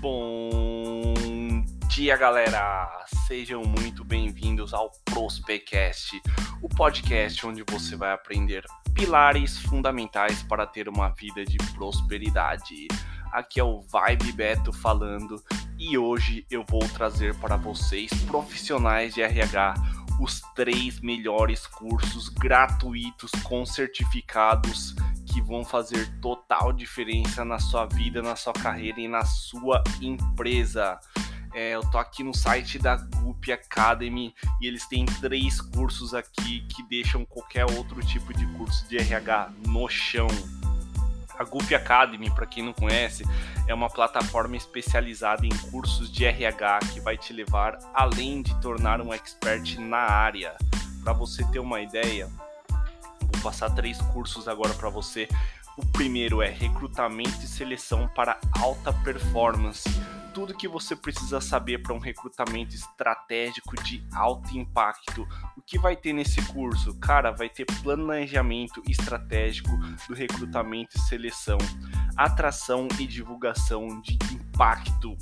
Bom dia, galera! Sejam muito bem-vindos ao Prospecast, o podcast onde você vai aprender pilares fundamentais para ter uma vida de prosperidade. Aqui é o Vibe Beto falando e hoje eu vou trazer para vocês, profissionais de RH, os três melhores cursos gratuitos com certificados que vão fazer total diferença na sua vida, na sua carreira e na sua empresa. É, eu tô aqui no site da Gup Academy e eles têm três cursos aqui que deixam qualquer outro tipo de curso de RH no chão. A Gup Academy, para quem não conhece, é uma plataforma especializada em cursos de RH que vai te levar além de tornar um expert na área. Para você ter uma ideia, vou passar três cursos agora para você. O primeiro é recrutamento e seleção para alta performance tudo que você precisa saber para um recrutamento estratégico de alto impacto. O que vai ter nesse curso? Cara, vai ter planejamento estratégico do recrutamento e seleção, atração e divulgação de impacto.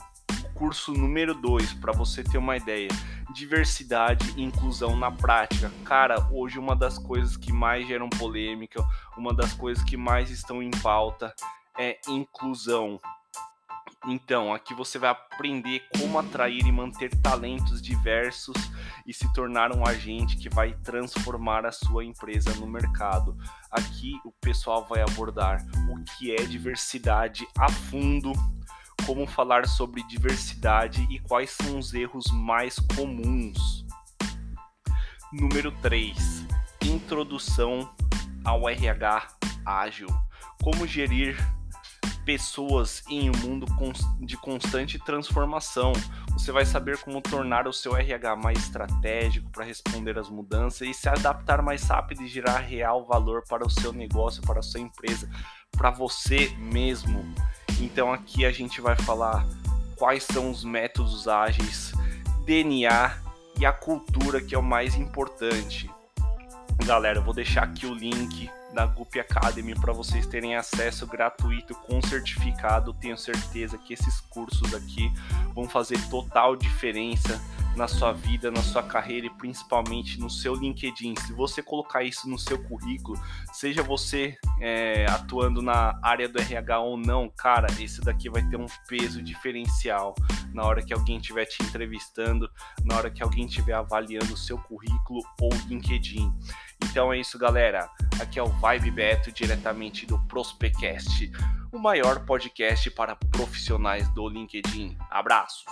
Curso número 2, para você ter uma ideia, diversidade e inclusão na prática. Cara, hoje uma das coisas que mais geram polêmica, uma das coisas que mais estão em pauta é inclusão. Então, aqui você vai aprender como atrair e manter talentos diversos e se tornar um agente que vai transformar a sua empresa no mercado. Aqui o pessoal vai abordar o que é diversidade a fundo, como falar sobre diversidade e quais são os erros mais comuns. Número 3. Introdução ao RH ágil. Como gerir pessoas em um mundo de constante transformação. Você vai saber como tornar o seu RH mais estratégico para responder às mudanças e se adaptar mais rápido e gerar real valor para o seu negócio, para a sua empresa, para você mesmo. Então aqui a gente vai falar quais são os métodos ágeis, DNA e a cultura que é o mais importante. Galera, eu vou deixar aqui o link da Gup Academy para vocês terem acesso gratuito com certificado. Tenho certeza que esses cursos aqui vão fazer total diferença na sua vida, na sua carreira e principalmente no seu LinkedIn. Se você colocar isso no seu currículo, seja você é, atuando na área do RH ou não, cara, esse daqui vai ter um peso diferencial na hora que alguém estiver te entrevistando, na hora que alguém estiver avaliando o seu currículo ou LinkedIn. Então é isso, galera. Aqui é o Vibe Beto, diretamente do Prospecast, o maior podcast para profissionais do LinkedIn. Abraços!